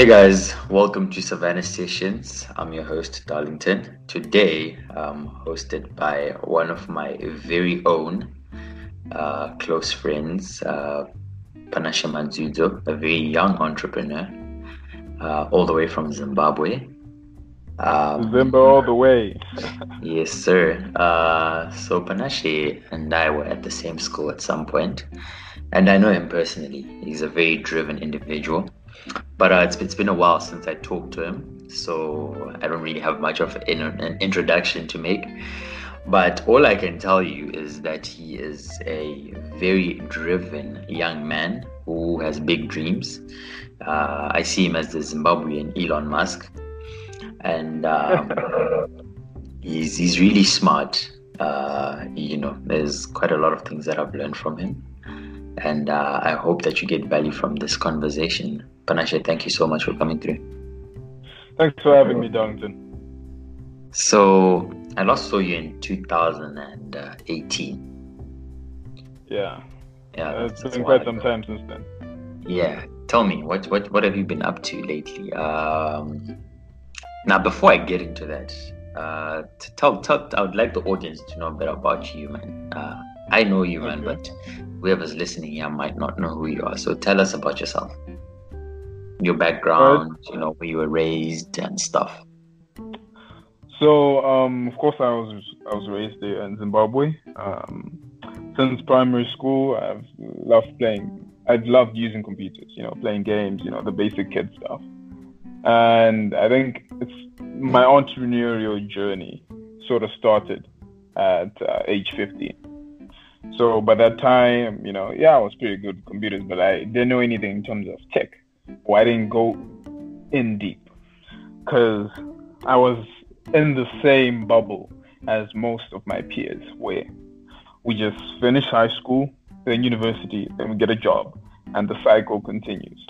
Hey guys, welcome to Savannah Sessions. I'm your host, Darlington. Today, I'm hosted by one of my very own uh, close friends, uh, Panashe Manzuzo, a very young entrepreneur, uh, all the way from Zimbabwe. Um, Zimba all the way. yes, sir. Uh, so Panashe and I were at the same school at some point, and I know him personally. He's a very driven individual but uh, it's, it's been a while since I talked to him, so I don't really have much of an, an introduction to make. But all I can tell you is that he is a very driven young man who has big dreams. Uh, I see him as the Zimbabwean Elon Musk, and um, he's he's really smart. Uh, you know, there's quite a lot of things that I've learned from him, and uh, I hope that you get value from this conversation. Panashe, thank you so much for coming through. Thanks for having me, Darlington. So, I last saw you in 2018. Yeah. Yeah. Uh, it's been quite some time since then. Yeah. Tell me, what, what, what have you been up to lately? Um, now, before I get into that, uh, tell, tell, I would like the audience to know a bit about you, man. Uh, I know you, man, but whoever's listening here might not know who you are. So tell us about yourself your background, you know, where you were raised and stuff. So, um, of course, I was I was raised there in Zimbabwe. Um, since primary school, I've loved playing. I've loved using computers, you know, playing games, you know, the basic kid stuff. And I think it's my entrepreneurial journey sort of started at uh, age 15. So by that time, you know, yeah, I was pretty good computers, but I didn't know anything in terms of tech why I didn't go in deep because I was in the same bubble as most of my peers, where we just finish high school, then university, then we get a job, and the cycle continues.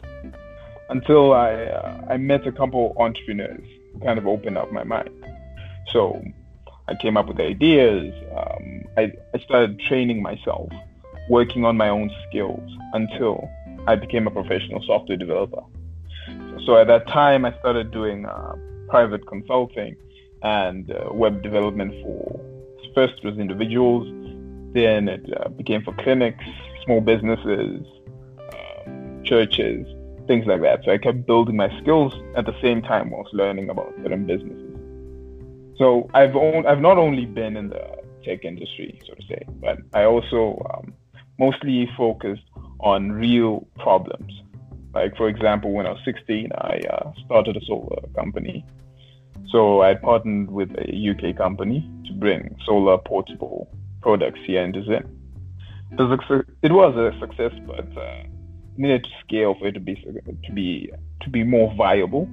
Until I uh, I met a couple entrepreneurs kind of opened up my mind. So I came up with ideas. Um, I, I started training myself, working on my own skills until I became a professional software developer. So at that time, I started doing uh, private consulting and uh, web development for first was individuals, then it uh, became for clinics, small businesses, um, churches, things like that. So I kept building my skills at the same time whilst learning about certain businesses. So I've I've not only been in the tech industry, so to say, but I also um, mostly focused on real problems. Like, for example, when I was 16, I uh, started a solar company. So I partnered with a UK company to bring solar portable products here in Zim. It was a success, but uh, needed to scale for it to be to be to be more viable.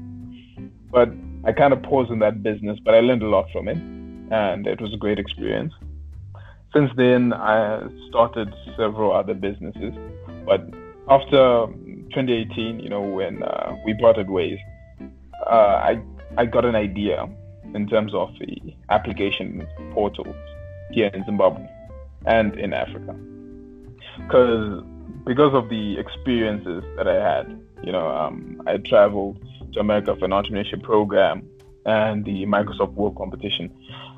But I kind of paused in that business, but I learned a lot from it, and it was a great experience. Since then, I started several other businesses, but after 2018, you know, when uh, we parted ways, uh, I I got an idea in terms of the application portals here in Zimbabwe and in Africa, because because of the experiences that I had, you know, um, I traveled to America for an entrepreneurship program and the Microsoft World Competition.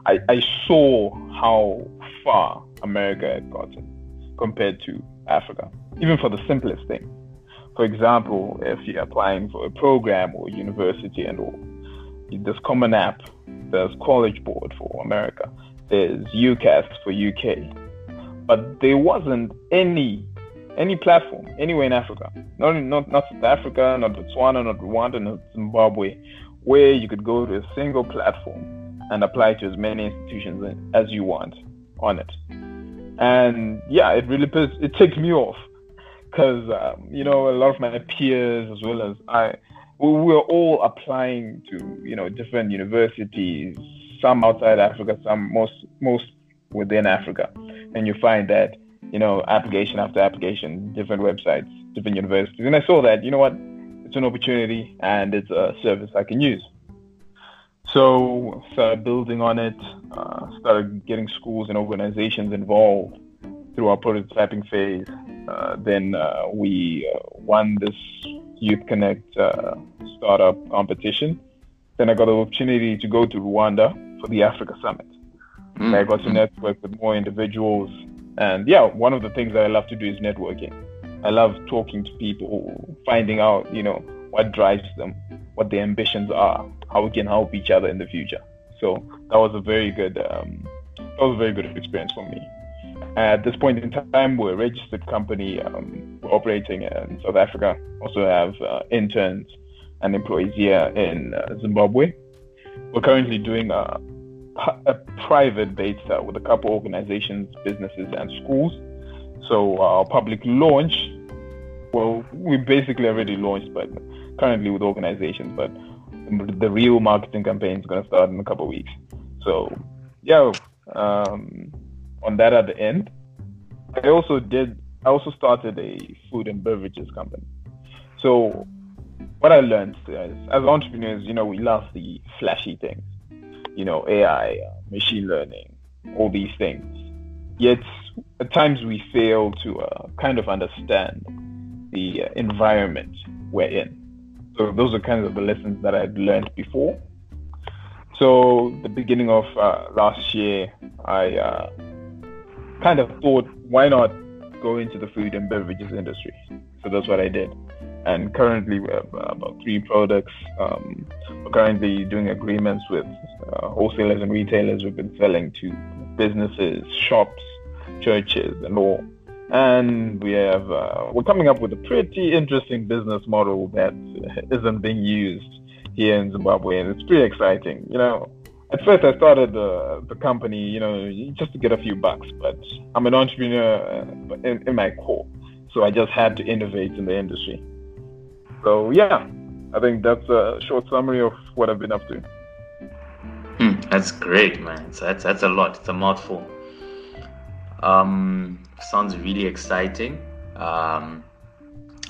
I, I saw how far America had gotten compared to Africa, even for the simplest thing. For example, if you're applying for a program or university and all, there's Common App, there's College Board for America, there's UCAS for UK, but there wasn't any any platform anywhere in Africa, not not not South Africa, not Botswana, not Rwanda, not Zimbabwe, where you could go to a single platform and apply to as many institutions as you want on it. And yeah, it really it ticked me off because um, you know a lot of my peers as well as I we were all applying to you know different universities, some outside Africa, some most most within Africa, and you find that you know application after application, different websites, different universities, and I saw that you know what it's an opportunity and it's a service I can use. So started building on it, uh, started getting schools and organizations involved through our prototyping phase. Uh, then uh, we uh, won this Youth Connect uh, startup competition. Then I got the opportunity to go to Rwanda for the Africa Summit. Mm-hmm. I got to network with more individuals. And yeah, one of the things that I love to do is networking. I love talking to people, finding out, you know, what drives them, what their ambitions are, how we can help each other in the future. So that was a very good, um, that was a very good experience for me. At this point in time, we're a registered company. Um, we're operating in South Africa. Also have uh, interns and employees here in uh, Zimbabwe. We're currently doing a, a private beta with a couple organizations, businesses, and schools. So our public launch, well, we basically already launched, but currently with organizations. But the real marketing campaign is going to start in a couple weeks. So yeah, um, on that at the end. I also did. I also started a food and beverages company. So what I learned is, as entrepreneurs, you know, we love the flashy things, you know, AI, uh, machine learning, all these things. Yet at times we fail to uh, kind of understand the uh, environment we're in. So those are kind of the lessons that I'd learned before. So the beginning of uh, last year, I uh, kind of thought, why not go into the food and beverages industry? So that's what I did. And currently, we have about three products. Um, we're currently doing agreements with uh, wholesalers and retailers. We've been selling to businesses, shops, churches, and all. And we have uh, we're coming up with a pretty interesting business model that isn't being used here in Zimbabwe, and it's pretty exciting. You know, at first I started the the company, you know, just to get a few bucks. But I'm an entrepreneur uh, in, in my core, so I just had to innovate in the industry. So yeah, I think that's a short summary of what I've been up to. That's great, man. So that's that's a lot. It's a mouthful. Um, sounds really exciting. Um,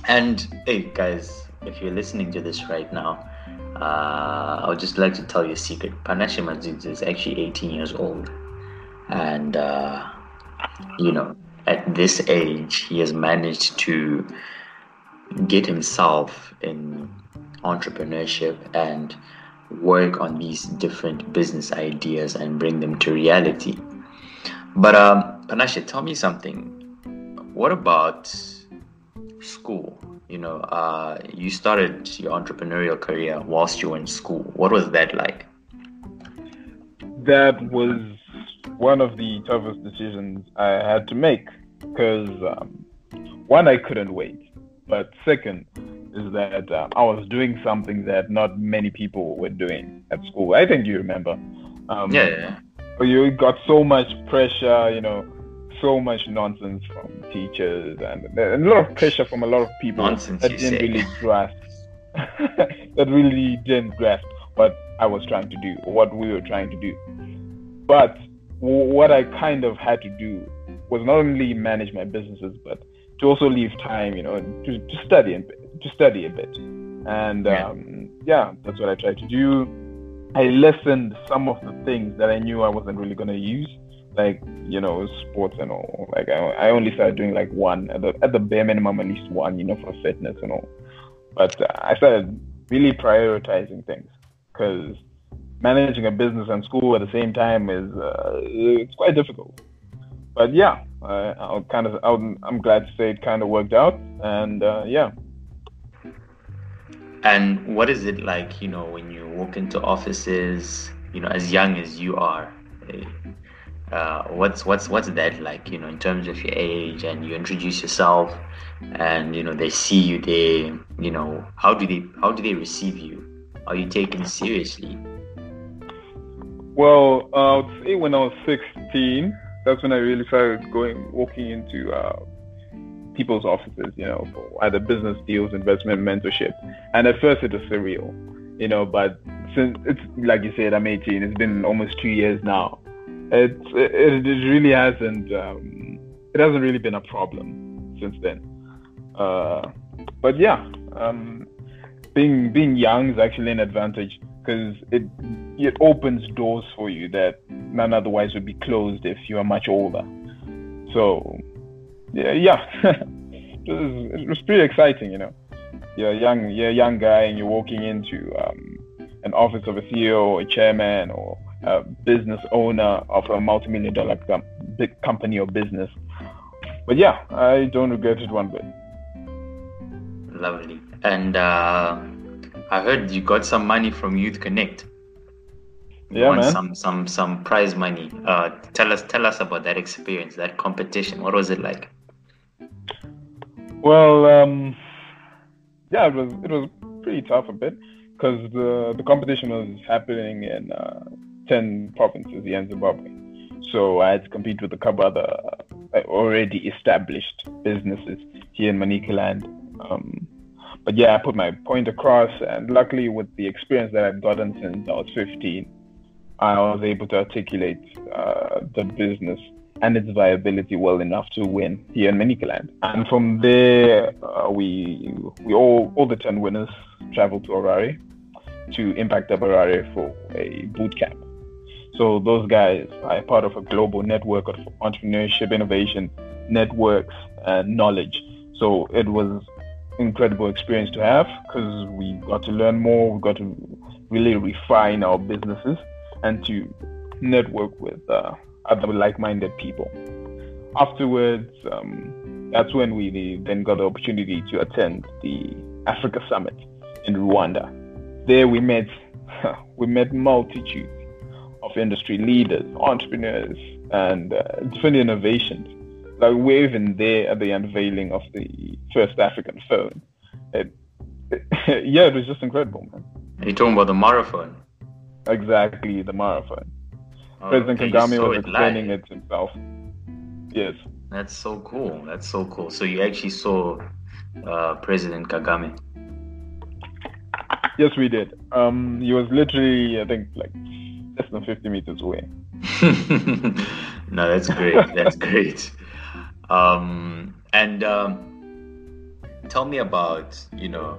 and hey, guys, if you're listening to this right now, uh, I would just like to tell you a secret. Panashe Madzidzi is actually 18 years old. And, uh, you know, at this age, he has managed to get himself in entrepreneurship and work on these different business ideas and bring them to reality. But, um, tell me something. What about school? you know, uh, you started your entrepreneurial career whilst you were in school. What was that like? That was one of the toughest decisions I had to make because um, one, I couldn't wait, but second is that uh, I was doing something that not many people were doing at school. I think you remember. Um, yeah, yeah. You got so much pressure, you know so much nonsense from teachers and, a lot of pressure from a lot of people nonsense, that didn't really grasp that really didn't grasp what I was trying to do or what we were trying to do. But what I kind of had to do was not only manage my businesses, but to also leave time, you know, to, to study and to study a bit. And yeah. Um, yeah, that's what I tried to do. I listened some of the things that I knew I wasn't really going to use like you know sports and all. Like I, I only started doing like one at the at the bare minimum, at least one, you know, for fitness and all. But uh, I started really prioritizing things because managing a business and school at the same time is uh, it's quite difficult. But yeah, uh, I'll kind of i am glad to say it kind of worked out, and uh, yeah. And what is it like, you know, when you walk into offices, you know, as young as you are? Eh, uh, what's what's what's that like you know in terms of your age and you introduce yourself and you know they see you there you know how do they how do they receive you are you taken seriously well uh, i would say when i was 16 that's when i really started going walking into uh, people's offices you know either business deals investment mentorship and at first it was surreal you know but since it's like you said i'm 18 it's been almost two years now it it, it really hasn't um, it hasn't really been a problem since then. Uh, but yeah, um, being being young is actually an advantage because it it opens doors for you that none otherwise would be closed if you are much older. So yeah, yeah. it, was, it was pretty exciting, you know. you're a young, you're a young guy, and you're walking into um, an office of a CEO or a chairman or a business owner of a multi-million dollar com- big company or business. But yeah, I don't regret it one bit. Lovely. And uh, I heard you got some money from Youth Connect. You Yeah, man. Some some some prize money. Uh, tell us tell us about that experience, that competition. What was it like? Well, um, yeah, it was it was pretty tough a bit because the the competition was happening in uh, ten provinces here in Zimbabwe. So I had to compete with a couple other uh, already established businesses here in Manicaland. Um, but yeah, I put my point across, and luckily, with the experience that I'd gotten since I was 15, I was able to articulate uh, the business and its viability well enough to win here in Manicaland. And from there, uh, we we all all the ten winners traveled to Harare to Impact Harare for a boot camp. So those guys are part of a global network of entrepreneurship, innovation, networks, and knowledge. So it was incredible experience to have because we got to learn more. We got to really refine our businesses and to network with uh, other like-minded people. Afterwards, um, that's when we then got the opportunity to attend the Africa Summit in Rwanda. There we met we met multitudes of industry leaders, entrepreneurs, and uh, different innovations. Like we're even there at the unveiling of the first African phone. It, it, yeah, it was just incredible, man. Are you talking about the Mara phone? Exactly, the Mara phone. Oh, President okay, Kagame was it explaining live. it himself. Yes. That's so cool. That's so cool. So you actually saw uh, President Kagame. Yes, we did. Um, he was literally, I think, like less than 50 meters away. no, that's great. That's great. Um, and um, tell me about you know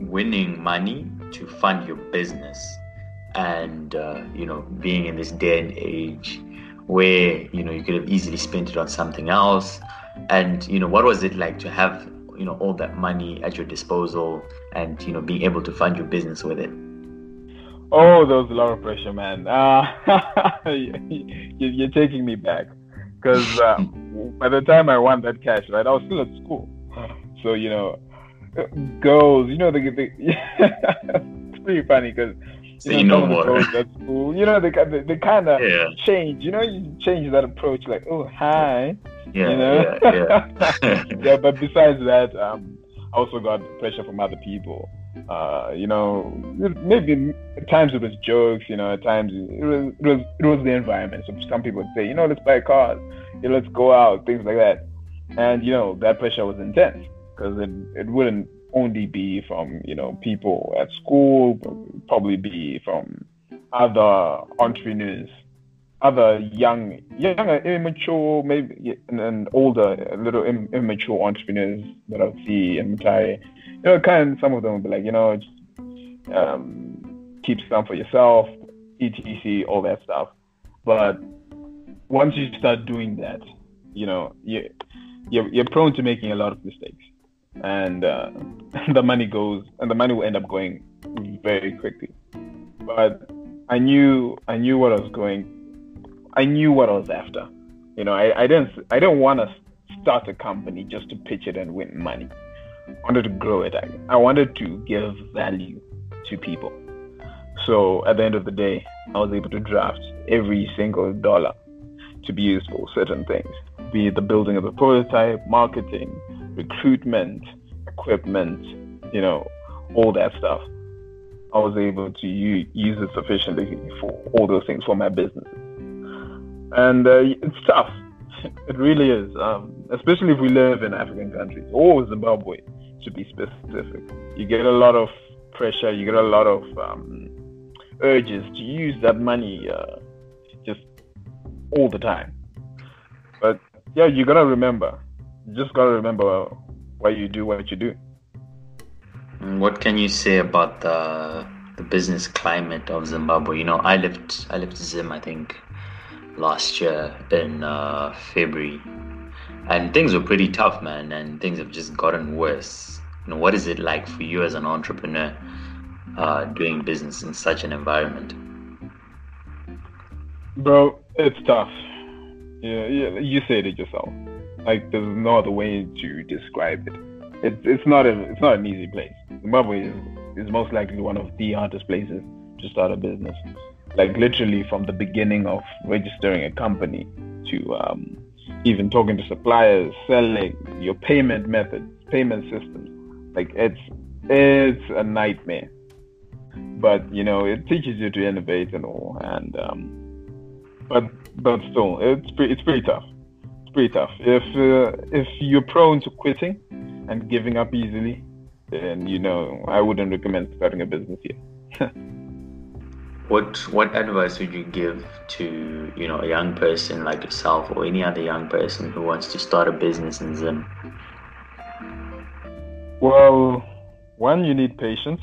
winning money to fund your business, and uh, you know being in this day and age where you know you could have easily spent it on something else, and you know what was it like to have you know all that money at your disposal and you know being able to fund your business with it. Oh, there was a lot of pressure, man. Uh, you- you're taking me back because um, by the time I won that cash, right, I was still at school. So you know, girls, you know, they, they it's pretty funny because you know more. girls at school, you know, they they, they kind of Yeah, change. You know, you change that approach, like, oh, hi. yeah, you know? yeah, yeah. yeah, but besides that, um, I also got pressure from other people. Uh, you know, maybe at times it was jokes. You know, at times it was it was it was the environment. So some people would say, you know, let's buy cars, you know, let's go out, things like that. And you know, that pressure was intense because it it wouldn't only be from you know people at school, probably be from other entrepreneurs other young, younger, immature, maybe and, and older, little Im- immature entrepreneurs that I see in Mutare. You know, kind of some of them will be like, you know, just, um, keep some for yourself, etc., all that stuff. But once you start doing that, you know, you you're, you're prone to making a lot of mistakes, and uh, the money goes, and the money will end up going very quickly. But I knew I knew what I was going I knew what I was after. You know, I, I didn't I didn't want to start a company just to pitch it and win money. I wanted to grow it. I, I wanted to give value to people. So at the end of the day, I was able to draft every single dollar to be used for certain things, be it the building of a prototype, marketing, recruitment, equipment, you know, all that stuff. I was able to use it sufficiently for all those things for my businesses and uh, it's tough. It really is, um, especially if we live in African countries or Zimbabwe, to be specific. You get a lot of pressure. You get a lot of um, urges to use that money uh, just all the time. But yeah, you gotta remember. You just gotta remember why you do what you do. Mm, What can you say about the the business climate of Zimbabwe? You know, I left I left Zim I think last year in uh, February, and things were pretty tough, man. And things have just gotten worse. what is it like for you as an entrepreneur uh, doing business in such an environment? Bro, it's tough. Yeah, yeah, you said it yourself. Like, there's no other way to describe it. It's it's not a it's not an easy place. Zimbabwe is, is most likely one of the hardest places to start a business. Like literally from the beginning of registering a company to um, even talking to suppliers, selling your payment methods, payment systems. Like it's it's a nightmare. But you know, it teaches you to innovate and all. And um, but but still, it's pretty it's pretty tough. It's pretty tough. If uh, if you're prone to quitting and giving up easily, then you know I wouldn't recommend starting a business here. what what advice would you give to you know a young person like yourself or any other young person who wants to start a business in Zim? Well, one, you need patience.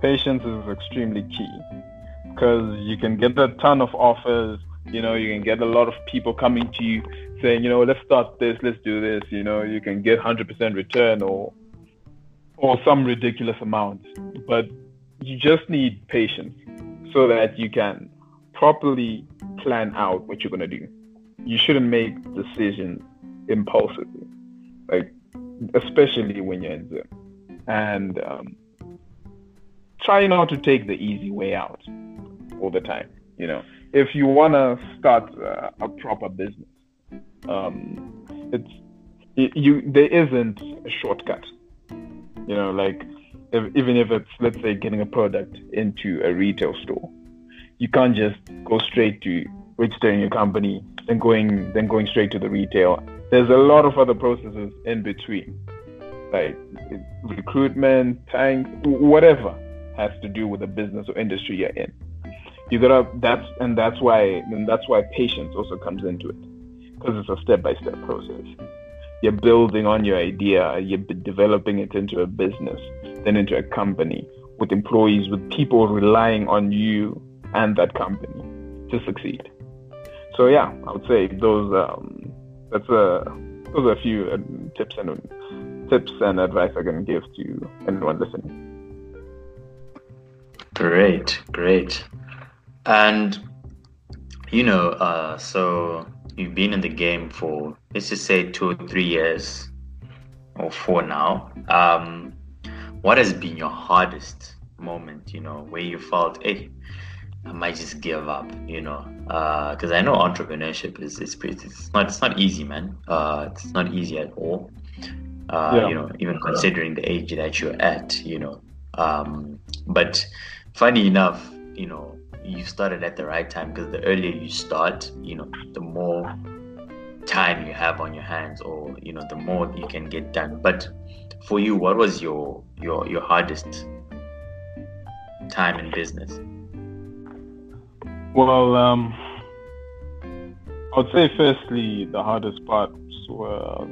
Patience is extremely key because you can get a ton of offers. You know, you can get a lot of people coming to you saying, you know, let's start this, let's do this. You know, you can get 100% return or or some ridiculous amount, but you just need patience so that you can properly plan out what you're going to do. You shouldn't make decisions impulsively, like especially when you're in Zim. And um, try not to take the easy way out all the time. You know, if you want to start uh, a proper business, um, it's it, you there isn't a shortcut. You know, like if, even if it's let's say getting a product into a retail store, you can't just go straight to registering your company then going then going straight to the retail. There's a lot of other processes in between, like recruitment, tanks, whatever has to do with the business or industry you're in. You gotta that's and that's why and that's why patience also comes into it because it's a step by step process you're building on your idea, you're developing it into a business, then into a company with employees, with people relying on you and that company to succeed. So yeah, I would say those um, that's a those are a few uh, tips and tips and advice I can give to anyone listening. Great, great, and you know, uh, so you've been in the game for let's just say two or three years or four now. Um, what has been your hardest moment? You know, where you felt, hey, I might just give up. You know, because uh, I know entrepreneurship is pretty, it's not it's not easy, man. Uh, it's not easy at all. Uh, yeah. You know, even considering the age that you're at. You know, um, but funny enough, you know, you started at the right time because the earlier you start, you know, the more time you have on your hands or you know the more you can get done but for you what was your your your hardest time in business? Well um i would say firstly the hardest parts were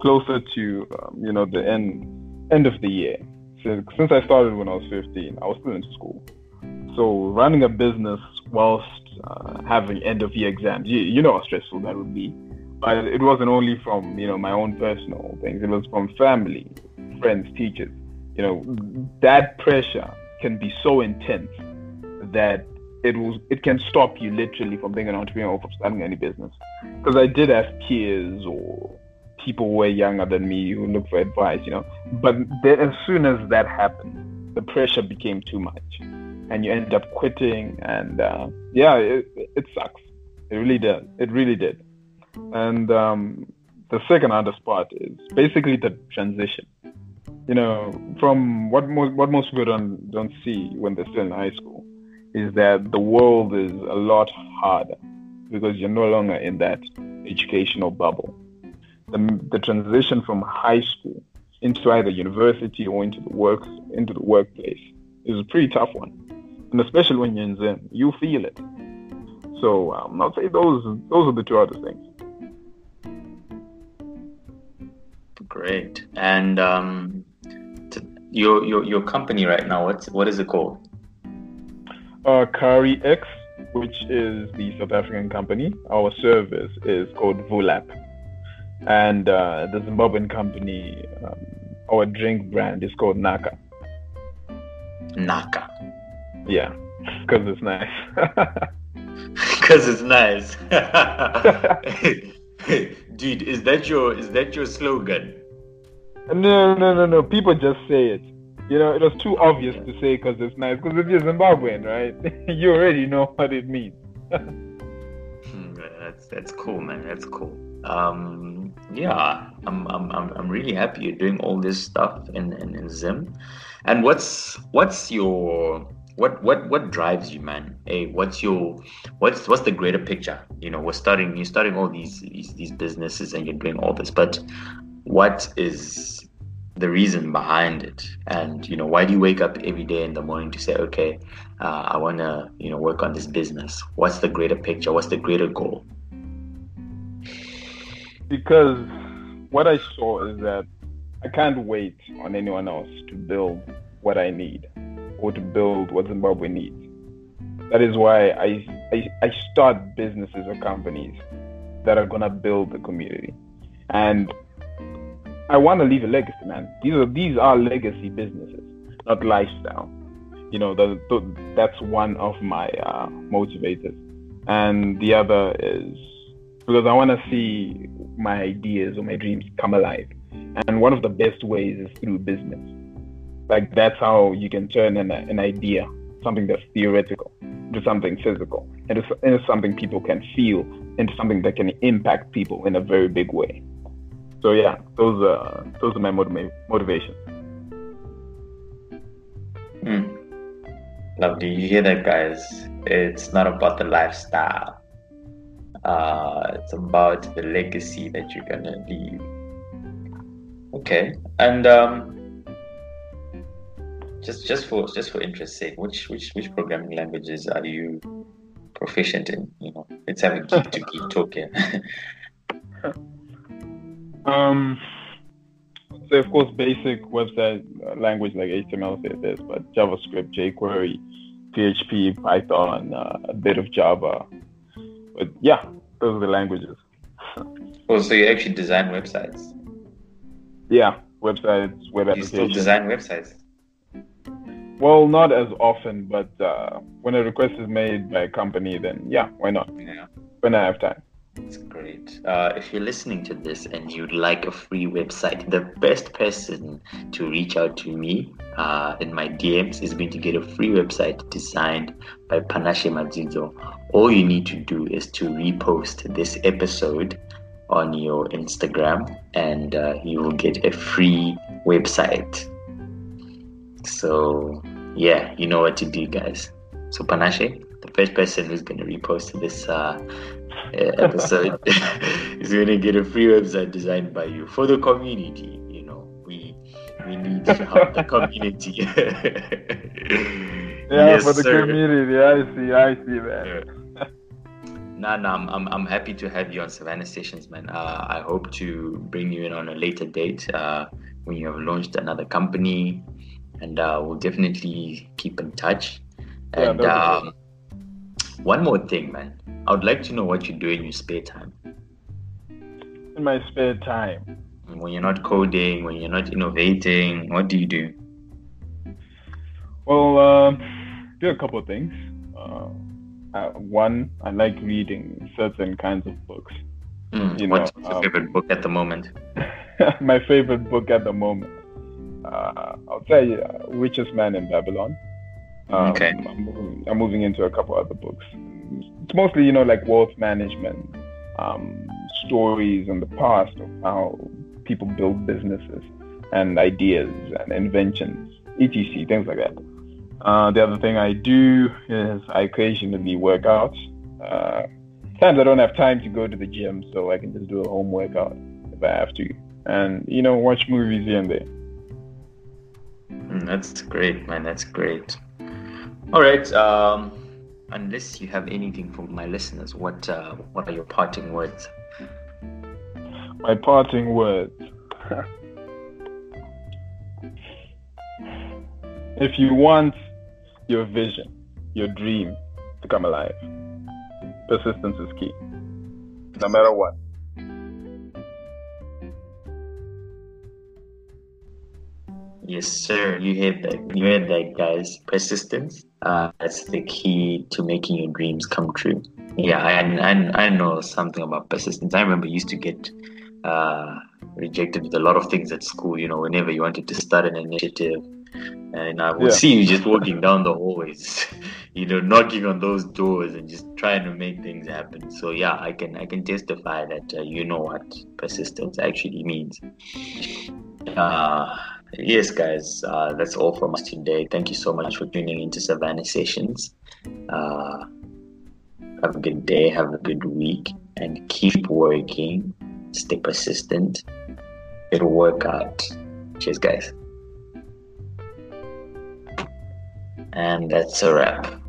closer to um, you know the end end of the year. So, since i started when i was 15 i was still in school. So running a business whilst uh, having end of year exams, you, you know how stressful that would be. But it wasn't only from you know my own personal things; it was from family, friends, teachers. You know that pressure can be so intense that it will it can stop you literally from being an entrepreneur or from starting any business. Because I did have peers or people who were younger than me who looked for advice, you know. But then as soon as that happened, the pressure became too much and you end up quitting and uh, yeah it, it sucks it really did it really did and um, the second hardest part is basically the transition you know from what most what most people don't don't see when they're still in high school is that the world is a lot harder because you're no longer in that educational bubble the, the transition from high school into either university or into the work into the workplace is a pretty tough one and especially when you're in Zim, you feel it. So um, I'll say those those are the two other things. Great. And um, t- your your your company right now, what's what is it called? Uh, Kari X, which is the South African company. Our service is called Vulap, and uh, the Zimbabwean company um, our drink brand is called Naka. Naka. Yeah, because it's nice. Because it's nice. Dude, is that your is that your slogan? No, no, no, no. People just say it. You know, it was too obvious to say because it's nice. Because if you're Zimbabwean, right, you already know what it means. Hmm, that's that's cool, man. That's cool. Um, yeah, I'm, I'm I'm I'm really happy you're doing all this stuff in, in, in Zim. And what's what's your what what what drives you, man? Hey, what's your what's what's the greater picture? You know, we're starting you're starting all these these, these businesses and you're doing all this, but what is the reason behind it? And you know why do you wake up every day in the morning to say okay uh, i want to you know work on this business? What's the greater picture? What's the greater goal? Because what i saw is that i can't wait on anyone else to build what i need or to build what zimbabwe needs. That is why i i, I start businesses or companies that are going to build the community. And I want to leave a legacy, man. These are these are legacy businesses, not lifestyle. You know, the, the, that's one of my uh, motivators, and the other is because I want to see my ideas or my dreams come alive. And one of the best ways is through business. Like that's how you can turn an, an idea, something that's theoretical, into something physical, into, into something people can feel, into something that can impact people in a very big way. So yeah, those are those are my motiva- motivations. Hmm. Lovely. You hear that, guys? It's not about the lifestyle. Uh, it's about the legacy that you're gonna leave. Okay, and um, just just for just for interest sake, which which which programming languages are you proficient in? You know, let's have a geek to geek talk here. Um, so of course, basic website uh, language like HTML, CSS, but JavaScript, jQuery, PHP, Python, uh, a bit of Java. But yeah, those are the languages. Oh, so you actually design websites? Yeah, websites, web you applications. still design websites? Well, not as often, but uh, when a request is made by a company, then yeah, why not? Yeah. When I have time. That's great. Uh, if you're listening to this and you'd like a free website, the best person to reach out to me uh, in my DMs is going to get a free website designed by Panashe Madzizo. All you need to do is to repost this episode on your Instagram and uh, you will get a free website. So, yeah, you know what to do, guys. So, Panashe, the first person who's going to repost this uh, episode is going to get a free website designed by you for the community. You know, we we need to help the community. Yeah, Yes, for the sir. community. I see, I see that. Nah, nah, I'm, I'm, I'm happy to have you on Savannah Sessions, man. Uh, I hope to bring you in on a later date uh, when you have launched another company, and uh, we'll definitely keep in touch. Yeah, And um, one more thing, man. I would like to know what you do in your spare time. In my spare time. When you're not coding, when you're not innovating, what do you do? Well, um, do a couple of things. Uh, uh, one, I like reading certain kinds of books. Mm, You know, what's your um, favorite book at the moment? my favorite book at the moment, uh, I'll say uh, Richest Man in Babylon. Um, Okay. I'm moving, I'm moving into a couple other books. It's mostly, you know, like wealth management, um, stories in the past of how people build businesses and ideas and inventions, etc., things like that. Uh, the other thing I do is I occasionally work out. Uh, times I don't have time to go to the gym, so I can just do a home workout if I have to, and you know, watch movies here and there. Mm, that's great, man. That's great. All right. Um, unless you have anything for my listeners, what uh, what are your parting words? My parting words. if you want your vision, your dream to come alive, persistence is key. No matter what. Yes, sir. You heard that. You heard that, guys. Persistence. Uh, that's the key to making your dreams come true. Yeah, I, I, I know something about persistence. I remember used to get uh, rejected with a lot of things at school. You know, whenever you wanted to start an initiative, and I would yeah. see you just walking down the hallways, you know, knocking on those doors and just trying to make things happen. So yeah, I can I can testify that uh, you know what persistence actually means. Uh, yes, guys, uh, that's all from us today. Thank you so much for tuning into Savannah Sessions. Uh, have a good day, have a good week, and keep working. Stay persistent. It'll work out. Cheers, guys. And that's a wrap.